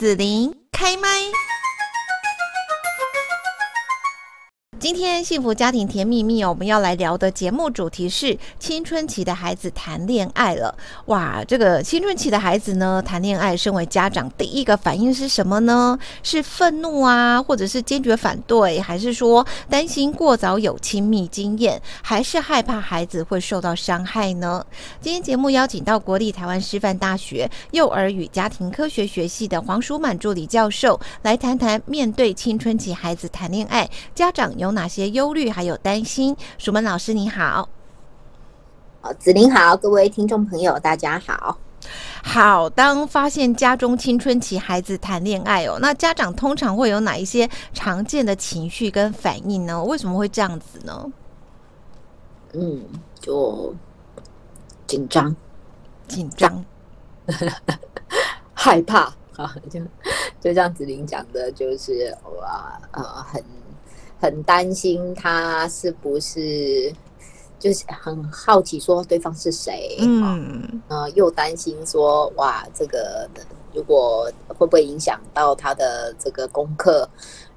子琳开麦。今天幸福家庭甜蜜蜜哦，我们要来聊的节目主题是青春期的孩子谈恋爱了。哇，这个青春期的孩子呢，谈恋爱，身为家长第一个反应是什么呢？是愤怒啊，或者是坚决反对，还是说担心过早有亲密经验，还是害怕孩子会受到伤害呢？今天节目邀请到国立台湾师范大学幼儿与家庭科学学系的黄淑满助理教授来谈谈面对青春期孩子谈恋爱，家长有哪些忧虑还有担心？淑满老师你好，子琳好，各位听众朋友大家好。好，当发现家中青春期孩子谈恋爱哦，那家长通常会有哪一些常见的情绪跟反应呢？为什么会这样子呢？嗯，就紧张，紧张，害怕啊，就就像子琳讲的，就是哇呃很。很担心他是不是，就是很好奇说对方是谁，嗯，呃，又担心说哇，这个如果会不会影响到他的这个功课，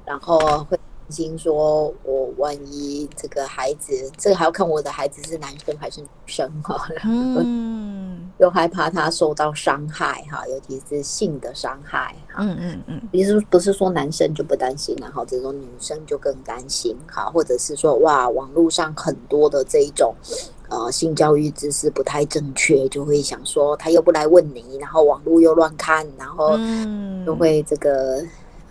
然后会担心说我万一这个孩子，这个还要看我的孩子是男生还是女生哈，嗯。又害怕他受到伤害哈，尤其是性的伤害。嗯嗯嗯，其实不是说男生就不担心，然后这种女生就更担心哈，或者是说哇，网络上很多的这一种呃性教育知识不太正确，就会想说他又不来问你，然后网络又乱看，然后就会这个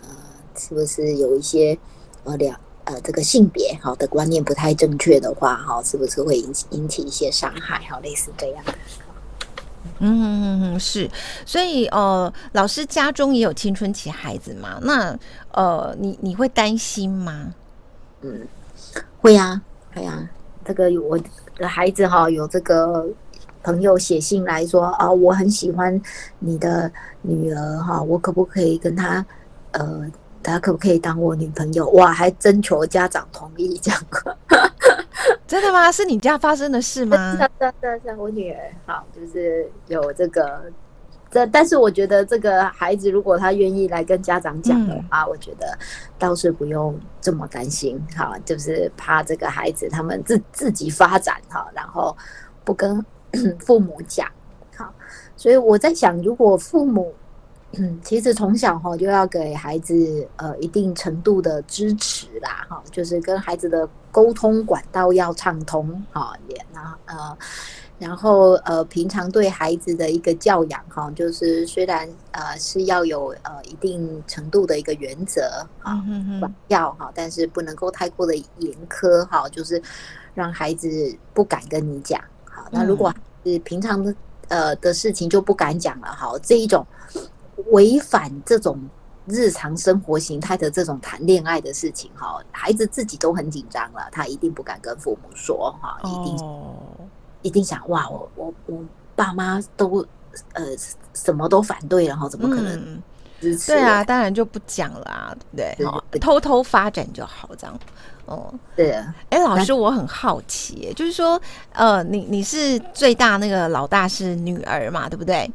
呃是不是有一些呃两呃这个性别好的观念不太正确的话哈，是不是会引起引起一些伤害哈，类似这样。嗯嗯嗯，是，所以呃，老师家中也有青春期孩子嘛？那呃，你你会担心吗？嗯，会呀，会呀。这个有我的孩子哈，有这个朋友写信来说啊，我很喜欢你的女儿哈，我可不可以跟她呃，她可不可以当我女朋友？哇，还征求家长同意这样。真的吗？是你家发生的事吗？是是是是，我女儿好，就是有这个这，但是我觉得这个孩子如果他愿意来跟家长讲的话，嗯、我觉得倒是不用这么担心哈，就是怕这个孩子他们自自己发展哈，然后不跟父母讲好，所以我在想，如果父母。嗯，其实从小哈就要给孩子呃一定程度的支持啦哈，就是跟孩子的沟通管道要畅通哈，也然后呃然后呃平常对孩子的一个教养哈，就是虽然呃是要有呃一定程度的一个原则啊管教哈，但是不能够太过的严苛哈，就是让孩子不敢跟你讲好，那如果是平常的呃的事情就不敢讲了哈，这一种。违反这种日常生活形态的这种谈恋爱的事情，哈，孩子自己都很紧张了，他一定不敢跟父母说，哈，一定、oh. 一定想，哇，我我我爸妈都呃什么都反对，然后怎么可能？对啊，当然就不讲了啊，对，偷偷发展就好，这样，哦，对啊，哎，老师，我很好奇，就是说，呃，你你是最大那个老大是女儿嘛，对不对？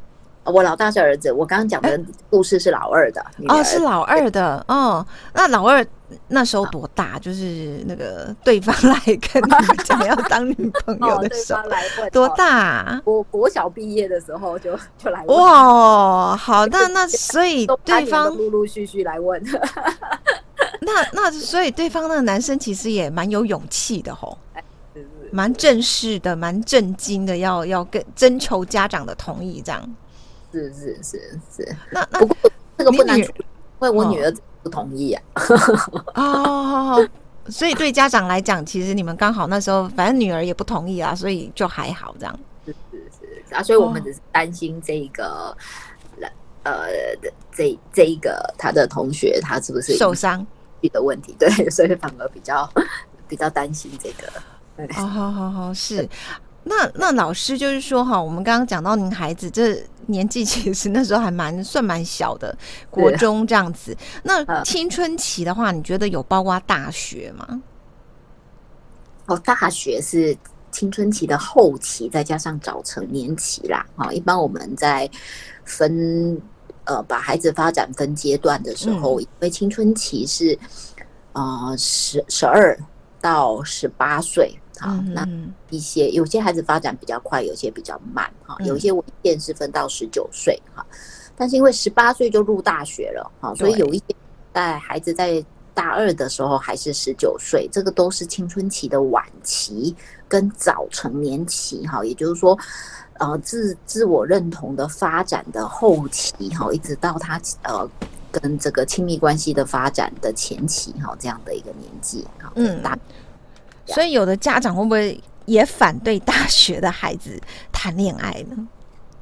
我老大是儿子，我刚刚讲的故事是老二的。欸、哦，是老二的哦。那老二那时候多大？就是那个对方来跟你讲要当女朋友的时候，来问多大？我国小毕业的时候就就来问。哇，好，那那 所以对方陆陆续续来问。那那所以对方那个男生其实也蛮有勇气的吼，蛮正式的，蛮震惊的，要要跟征求家长的同意这样。是是是是，那那不过这个不难，因为我女儿不同意啊。哦，所以对家长来讲，其实你们刚好那时候，反正女儿也不同意啊，所以就还好这样。是是是啊，所以我们只是担心这个，呃，这这一个他的同学他是不是受伤的问题？对，所以反而比较比较担心这个。好好好好是。那那老师就是说哈，我们刚刚讲到您孩子这年纪其实那时候还蛮算蛮小的，国中这样子。那青春期的话，你觉得有包括大学吗？哦，大学是青春期的后期，再加上早成年期啦。哈，一般我们在分呃把孩子发展分阶段的时候，嗯、因为青春期是呃十十二到十八岁。好，那一些有些孩子发展比较快，有些比较慢哈。有一些文献是分到十九岁哈，但是因为十八岁就入大学了哈，所以有一些在孩子在大二的时候还是十九岁，这个都是青春期的晚期跟早成年期哈，也就是说，呃，自自我认同的发展的后期哈，一直到他呃跟这个亲密关系的发展的前期哈，这样的一个年纪哈，嗯，大。所以，有的家长会不会也反对大学的孩子谈恋爱呢？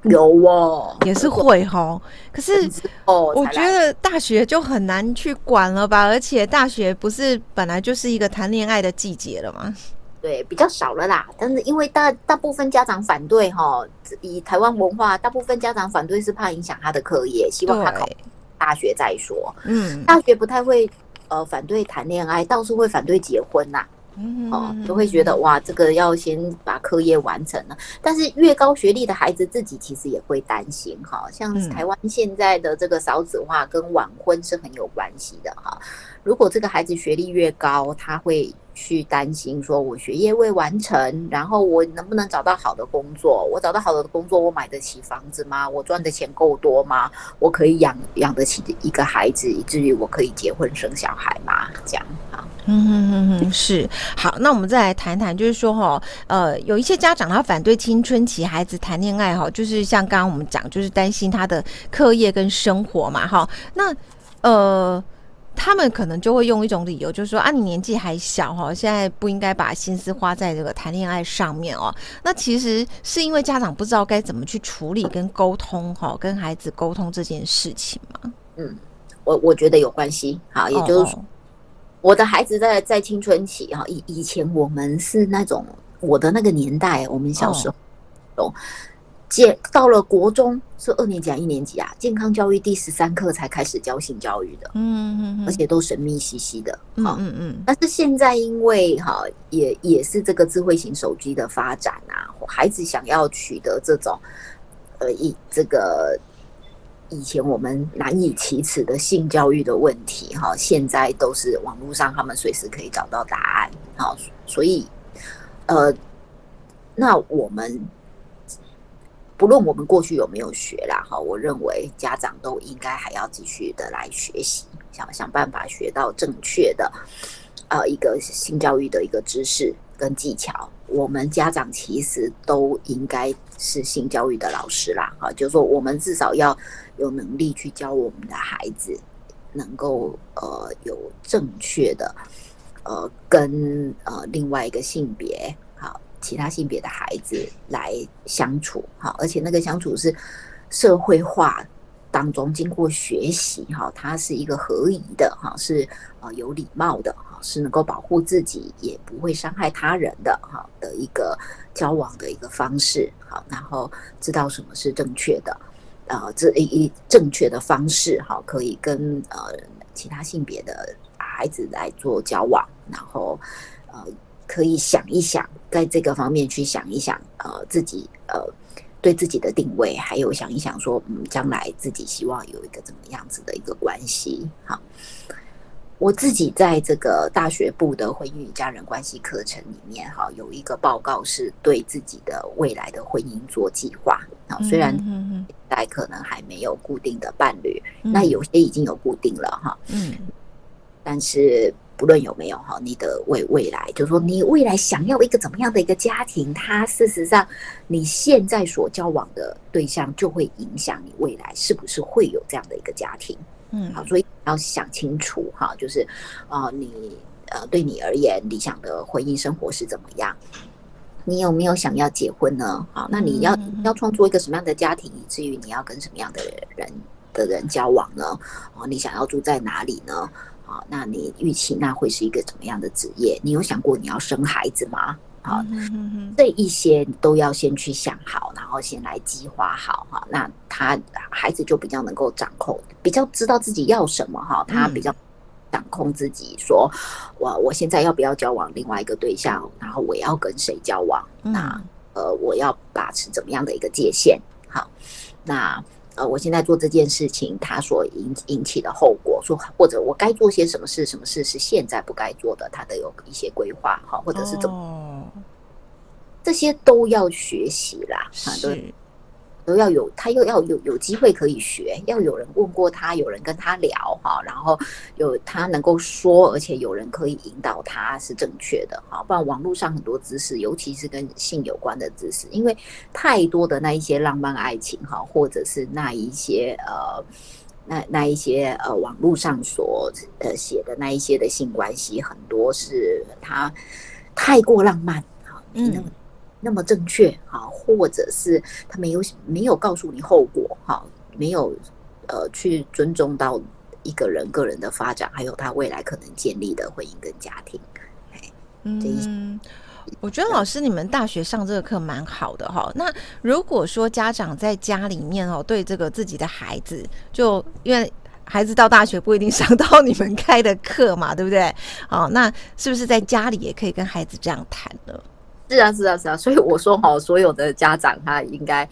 有哦，也是会哈。可是哦，我觉得大学就很难去管了吧？而且，大学不是本来就是一个谈恋爱的季节了吗？对，比较少了啦。但是，因为大大部分家长反对哈，以台湾文化，大部分家长反对是怕影响他的课业，希望他考大学再说。嗯，大学不太会呃反对谈恋爱，倒是会反对结婚呐。哦，都会觉得哇，这个要先把课业完成了。但是越高学历的孩子自己其实也会担心哈，像台湾现在的这个少子化跟晚婚是很有关系的哈。如果这个孩子学历越高，他会去担心说，我学业未完成，然后我能不能找到好的工作？我找到好的工作，我买得起房子吗？我赚的钱够多吗？我可以养养得起一个孩子，以至于我可以结婚生小孩吗？这样哈。嗯哼哼哼，是好，那我们再来谈谈，就是说哈，呃，有一些家长他反对青春期孩子谈恋爱哈，就是像刚刚我们讲，就是担心他的课业跟生活嘛哈。那呃，他们可能就会用一种理由，就是说啊，你年纪还小哈，现在不应该把心思花在这个谈恋爱上面哦。那其实是因为家长不知道该怎么去处理跟沟通哈，跟孩子沟通这件事情嘛。嗯，我我觉得有关系，好，也就是说。我的孩子在在青春期哈，以以前我们是那种我的那个年代，我们小时候，健、oh. 到了国中是二年级啊，一年级啊，健康教育第十三课才开始教性教育的，嗯嗯嗯，而且都神秘兮兮的，嗯嗯嗯。但是现在因为哈，也也是这个智慧型手机的发展啊，孩子想要取得这种，呃，以这个。以前我们难以启齿的性教育的问题，哈，现在都是网络上他们随时可以找到答案，好，所以，呃，那我们不论我们过去有没有学啦，哈，我认为家长都应该还要继续的来学习，想想办法学到正确的，呃，一个性教育的一个知识跟技巧。我们家长其实都应该是性教育的老师啦，哈，就是说我们至少要有能力去教我们的孩子，能够呃有正确的呃跟呃另外一个性别好其他性别的孩子来相处，好，而且那个相处是社会化当中经过学习哈，它是一个合宜的哈，是呃有礼貌的哈。是能够保护自己，也不会伤害他人的哈的一个交往的一个方式，好，然后知道什么是正确的，呃，这一一正确的方式，哈，可以跟呃其他性别的孩子来做交往，然后呃可以想一想，在这个方面去想一想，呃，自己呃对自己的定位，还有想一想说，嗯，将来自己希望有一个怎么样子的一个关系，好。我自己在这个大学部的婚姻与家人关系课程里面，哈，有一个报告是对自己的未来的婚姻做计划。啊，虽然现在可能还没有固定的伴侣，那有些已经有固定了，哈，嗯，但是不论有没有哈，你的未未来，就是说你未来想要一个怎么样的一个家庭，它事实上你现在所交往的对象就会影响你未来是不是会有这样的一个家庭。嗯，好，所以要想清楚哈，就是，呃，你呃，对你而言，理想的婚姻生活是怎么样？你有没有想要结婚呢？好，那你要要创作一个什么样的家庭，以至于你要跟什么样的人的人交往呢？哦，你想要住在哪里呢？啊，那你预期那会是一个怎么样的职业？你有想过你要生孩子吗？好，这一些都要先去想好，然后先来计划好哈。那他孩子就比较能够掌控，比较知道自己要什么哈。他比较掌控自己，说我我现在要不要交往另外一个对象，然后我要跟谁交往？那呃，我要把持怎么样的一个界限？好，那呃，我现在做这件事情，它所引引起的后果，说或者我该做些什么事，什么事是现在不该做的，他都有一些规划，哈，或者是怎么，哦、这些都要学习啦，是。都要有，他又要有有机会可以学，要有人问过他，有人跟他聊哈，然后有他能够说，而且有人可以引导他是正确的哈，不然网络上很多知识，尤其是跟性有关的知识，因为太多的那一些浪漫爱情哈，或者是那一些呃那那一些呃网络上所呃写的那一些的性关系，很多是他太过浪漫哈，嗯。那么正确啊，或者是他没有没有告诉你后果哈，没有呃去尊重到一个人个人的发展，还有他未来可能建立的婚姻跟家庭。嗯，我觉得老师你们大学上这个课蛮好的哈。那如果说家长在家里面哦，对这个自己的孩子，就因为孩子到大学不一定上到你们开的课嘛，对不对？哦，那是不是在家里也可以跟孩子这样谈呢？是啊，是啊，是啊，所以我说哈，所有的家长他应该，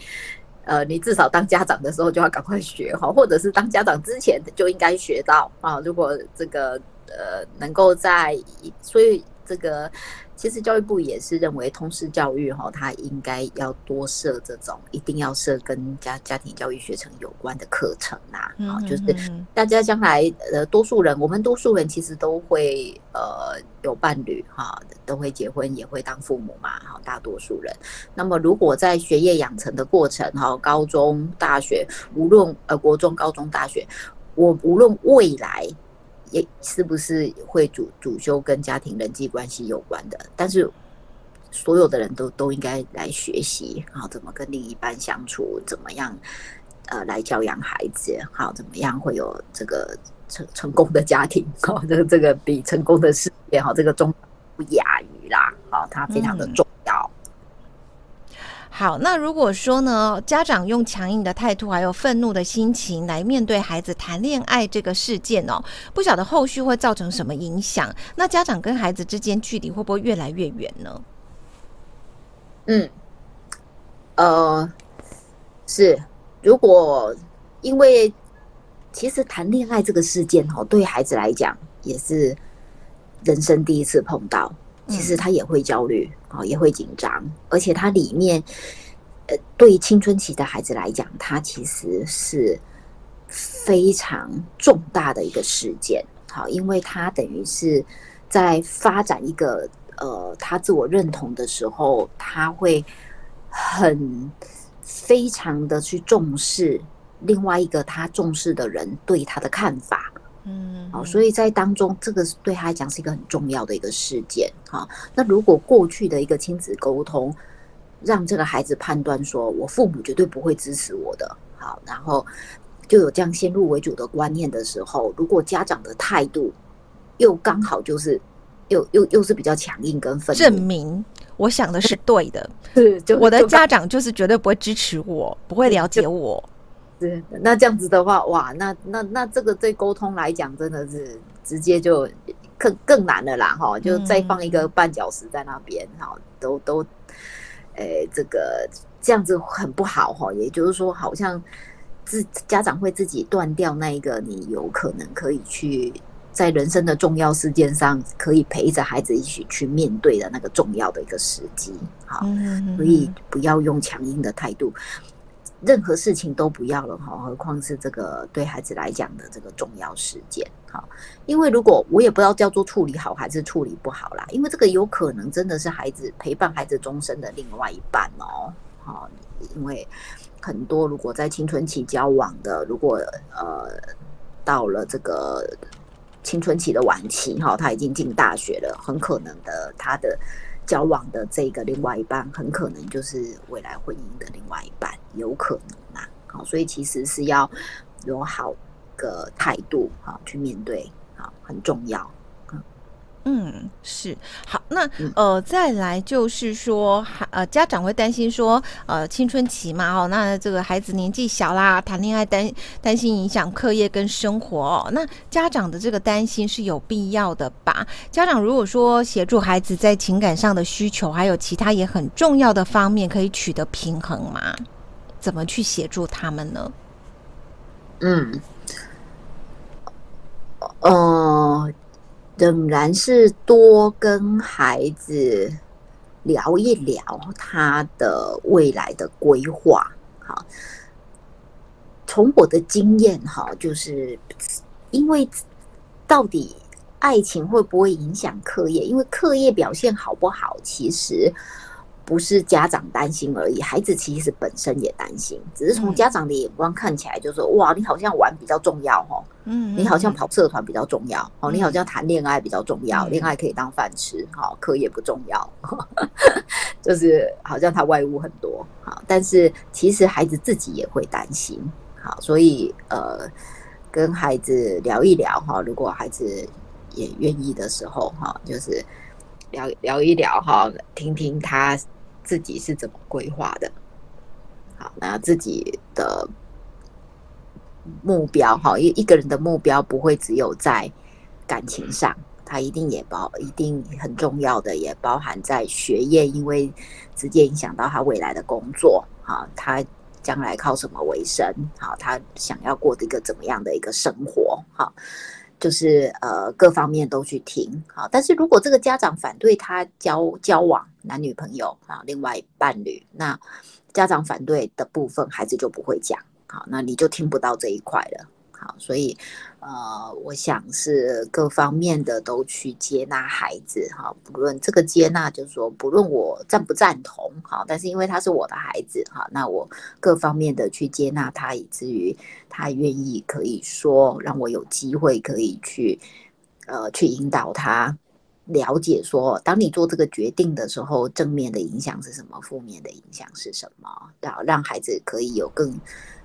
呃，你至少当家长的时候就要赶快学哈，或者是当家长之前就应该学到啊。如果这个呃能够在，所以这个。其实教育部也是认为通识教育哈，它应该要多设这种，一定要设跟家家庭教育学程有关的课程呐。啊，就是大家将来呃，多数人，我们多数人其实都会呃有伴侣哈，都会结婚，也会当父母嘛。哈，大多数人。那么如果在学业养成的过程哈，高中、大学，无论呃国中、高中、大学，我无论未来。也是不是会主主修跟家庭人际关系有关的？但是所有的人都都应该来学习，好，怎么跟另一半相处，怎么样呃来教养孩子，好，怎么样会有这个成成功的家庭？好，这个这个比成功的事业好，这个中不亚于啦，好，它非常的重。嗯好，那如果说呢，家长用强硬的态度还有愤怒的心情来面对孩子谈恋爱这个事件哦，不晓得后续会造成什么影响？那家长跟孩子之间距离会不会越来越远呢？嗯，呃，是，如果因为其实谈恋爱这个事件哦，对孩子来讲也是人生第一次碰到。其实他也会焦虑啊，也会紧张，而且他里面，呃，对青春期的孩子来讲，他其实是非常重大的一个事件。好，因为他等于是在发展一个呃，他自我认同的时候，他会很非常的去重视另外一个他重视的人对他的看法。嗯，好，所以在当中，这个对他来讲是一个很重要的一个事件。哈，那如果过去的一个亲子沟通，让这个孩子判断说，我父母绝对不会支持我的，好，然后就有这样先入为主的观念的时候，如果家长的态度又刚好就是又又又是比较强硬跟愤怒，证明我想的是对的，是，就我的家长就是绝对不会支持我，不会了解我。是，那这样子的话，哇，那那那这个对沟通来讲，真的是直接就更更难了啦，哈，就再放一个绊脚石在那边，哈，都都，诶、欸，这个这样子很不好，哈，也就是说，好像自家长会自己断掉那一个你有可能可以去在人生的重要事件上，可以陪着孩子一起去面对的那个重要的一个时机，好，所以不要用强硬的态度。任何事情都不要了哈，何况是这个对孩子来讲的这个重要事件哈。因为如果我也不知道叫做处理好还是处理不好啦，因为这个有可能真的是孩子陪伴孩子终身的另外一半哦。哈，因为很多如果在青春期交往的，如果呃到了这个青春期的晚期哈，他已经进大学了，很可能的他的。交往的这个另外一半，很可能就是未来婚姻的另外一半，有可能啊。好，所以其实是要有好个态度，好去面对，好很重要。嗯，是好。那呃，再来就是说，呃，家长会担心说，呃，青春期嘛，哦，那这个孩子年纪小啦，谈恋爱担担心影响课业跟生活哦。那家长的这个担心是有必要的吧？家长如果说协助孩子在情感上的需求，还有其他也很重要的方面，可以取得平衡吗？怎么去协助他们呢？嗯，呃，仍然是多跟孩子聊一聊他的未来的规划。好，从我的经验哈，就是因为到底爱情会不会影响课业？因为课业表现好不好，其实。不是家长担心而已，孩子其实本身也担心，只是从家长的眼光看起来，就是说，哇，你好像玩比较重要哦，嗯，你好像跑社团比较重要哦，你好像谈恋爱比较重要，恋爱可以当饭吃，好，课业不重要，就是好像他外物很多，好，但是其实孩子自己也会担心，好，所以呃，跟孩子聊一聊哈，如果孩子也愿意的时候哈，就是聊聊一聊哈，听听他。自己是怎么规划的？好，那自己的目标哈，一一个人的目标不会只有在感情上，他一定也包，一定很重要的也包含在学业，因为直接影响到他未来的工作。好，他将来靠什么为生？好，他想要过的一个怎么样的一个生活？好。就是呃，各方面都去听好，但是如果这个家长反对他交交往男女朋友啊，另外伴侣，那家长反对的部分，孩子就不会讲好，那你就听不到这一块了。好，所以，呃，我想是各方面的都去接纳孩子哈，不论这个接纳，就是说，不论我赞不赞同，哈，但是因为他是我的孩子哈，那我各方面的去接纳他，以至于他愿意可以说，让我有机会可以去，呃，去引导他了解说，当你做这个决定的时候，正面的影响是什么，负面的影响是什么，然后让孩子可以有更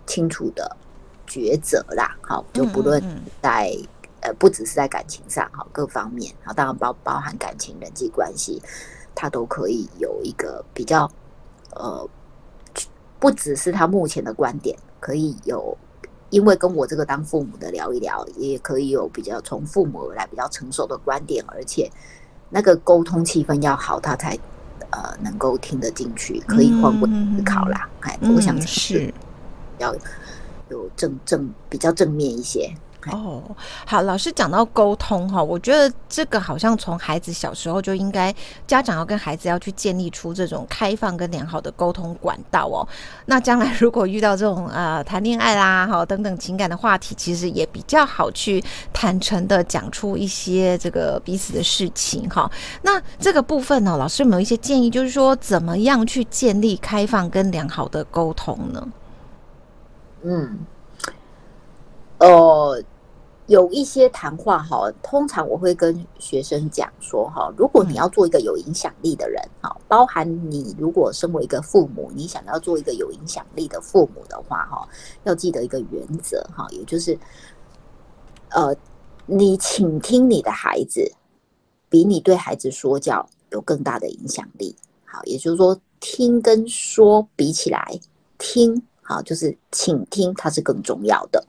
清楚的。抉择啦，好，就不论在呃，不只是在感情上，好，各方面，好，当然包包含感情、人际关系，他都可以有一个比较，呃，不只是他目前的观点，可以有，因为跟我这个当父母的聊一聊，也可以有比较从父母而来比较成熟的观点，而且那个沟通气氛要好，他才呃能够听得进去，可以换位思考啦，哎、嗯，我想是要。有正正比较正面一些哦。好，老师讲到沟通哈，我觉得这个好像从孩子小时候就应该，家长要跟孩子要去建立出这种开放跟良好的沟通管道哦。那将来如果遇到这种呃谈恋爱啦哈等等情感的话题，其实也比较好去坦诚的讲出一些这个彼此的事情哈。那这个部分呢，老师有没有一些建议，就是说怎么样去建立开放跟良好的沟通呢？嗯，呃，有一些谈话哈，通常我会跟学生讲说哈，如果你要做一个有影响力的人哈，包含你如果身为一个父母，你想要做一个有影响力的父母的话哈，要记得一个原则哈，也就是，呃，你倾听你的孩子，比你对孩子说教有更大的影响力。好，也就是说，听跟说比起来，听。啊，就是倾听，它是更重要的。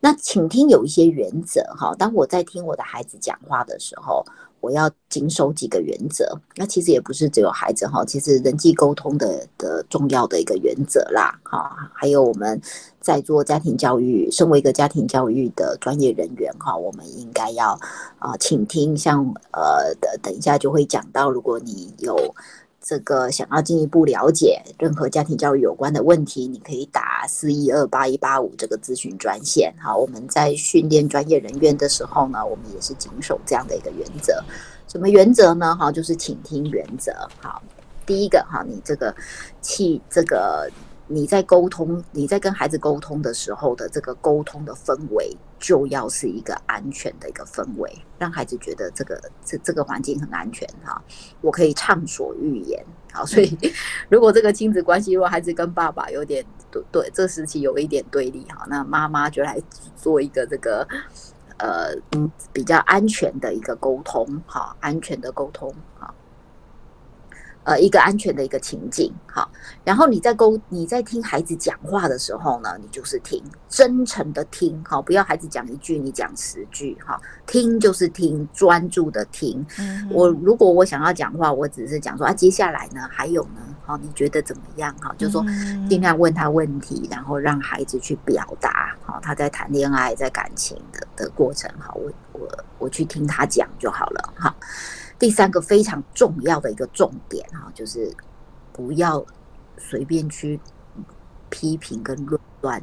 那倾听有一些原则哈。当我在听我的孩子讲话的时候，我要谨守几个原则。那其实也不是只有孩子哈，其实人际沟通的的重要的一个原则啦。哈，还有我们在做家庭教育，身为一个家庭教育的专业人员哈，我们应该要啊倾听。像呃，等一下就会讲到，如果你有。这个想要进一步了解任何家庭教育有关的问题，你可以打四一二八一八五这个咨询专线。好，我们在训练专业人员的时候呢，我们也是谨守这样的一个原则。什么原则呢？哈，就是倾听原则。好，第一个哈，你这个气这个。你在沟通，你在跟孩子沟通的时候的这个沟通的氛围，就要是一个安全的一个氛围，让孩子觉得这个这这个环境很安全哈，我可以畅所欲言。好，所以 如果这个亲子关系，如果孩子跟爸爸有点对对，这时期有一点对立哈，那妈妈就来做一个这个呃嗯比较安全的一个沟通哈，安全的沟通哈。呃，一个安全的一个情境，好，然后你在沟你在听孩子讲话的时候呢，你就是听，真诚的听，好，不要孩子讲一句你讲十句，哈，听就是听，专注的听。嗯、我如果我想要讲话，我只是讲说啊，接下来呢，还有呢，好，你觉得怎么样？哈，就是说尽量问他问题，然后让孩子去表达，好，他在谈恋爱，在感情的的过程，好，我我我去听他讲就好了，哈。第三个非常重要的一个重点哈，就是不要随便去批评跟论断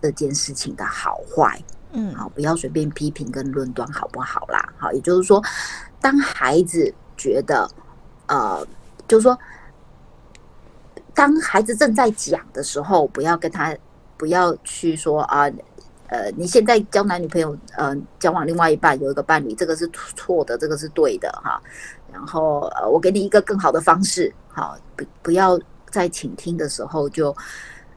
这件事情的好坏，嗯，好，不要随便批评跟论断好不好啦？好，也就是说，当孩子觉得，呃，就是说，当孩子正在讲的时候，不要跟他，不要去说啊。呃，你现在交男女朋友，呃，交往另外一半有一个伴侣，这个是错的，这个是对的哈。然后呃，我给你一个更好的方式，好，不不要在倾听的时候就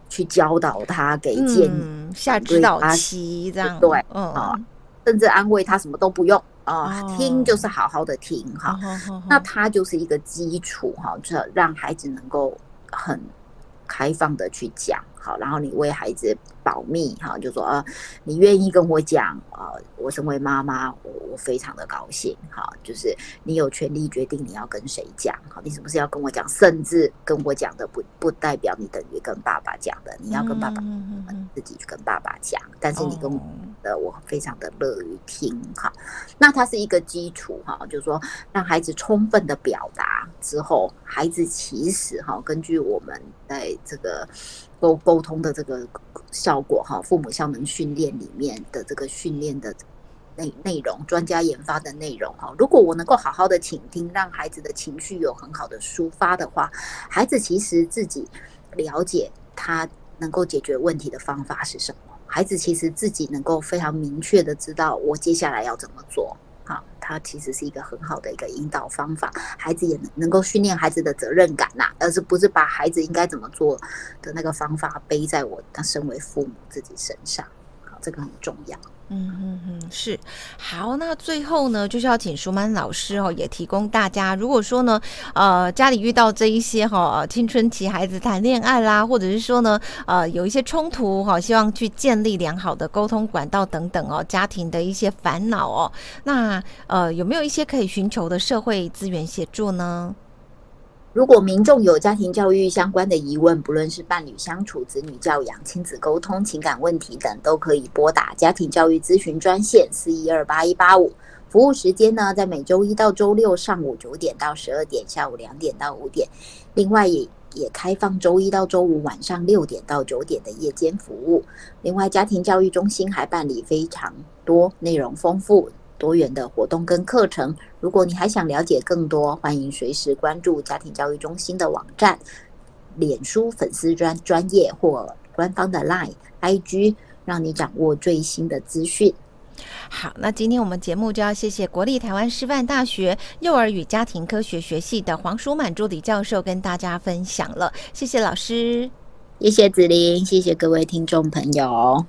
去教导他，给建议，嗯、下指导棋这样，对，啊、嗯，甚至安慰他什么都不用啊，哦、听就是好好的听哈。哦、那他就是一个基础哈，这让孩子能够很开放的去讲。好，然后你为孩子保密，哈，就说啊，你愿意跟我讲啊，我身为妈妈，我我非常的高兴，哈，就是你有权利决定你要跟谁讲，好，你是不是要跟我讲？甚至跟我讲的不不代表你等于跟爸爸讲的，你要跟爸爸自己去跟爸爸讲，但是你跟我的我非常的乐于听，哈，那它是一个基础，哈，就是说让孩子充分的表达之后，孩子其实哈，根据我们在这个。沟沟通的这个效效果哈，父母效能训练里面的这个训练的内内容，专家研发的内容哈。如果我能够好好的倾听，让孩子的情绪有很好的抒发的话，孩子其实自己了解他能够解决问题的方法是什么。孩子其实自己能够非常明确的知道我接下来要怎么做。它其实是一个很好的一个引导方法，孩子也能能够训练孩子的责任感呐，而是不是把孩子应该怎么做的那个方法背在我身为父母自己身上，这个很重要。嗯嗯嗯，是好。那最后呢，就是要请淑满老师哦，也提供大家，如果说呢，呃，家里遇到这一些哈、青春期孩子谈恋爱啦，或者是说呢，呃，有一些冲突哈、希望去建立良好的沟通管道等等哦，家庭的一些烦恼哦，那呃，有没有一些可以寻求的社会资源协助呢？如果民众有家庭教育相关的疑问，不论是伴侣相处、子女教养、亲子沟通、情感问题等，都可以拨打家庭教育咨询专线四一二八一八五。服务时间呢，在每周一到周六上午九点到十二点，下午两点到五点。另外也也开放周一到周五晚上六点到九点的夜间服务。另外，家庭教育中心还办理非常多、内容丰富。多元的活动跟课程，如果你还想了解更多，欢迎随时关注家庭教育中心的网站、脸书粉丝专专业或官方的 LINE、IG，让你掌握最新的资讯。好，那今天我们节目就要谢谢国立台湾师范大学幼儿与家庭科学学系的黄淑满助理教授跟大家分享了，谢谢老师，谢谢子琳，谢谢各位听众朋友。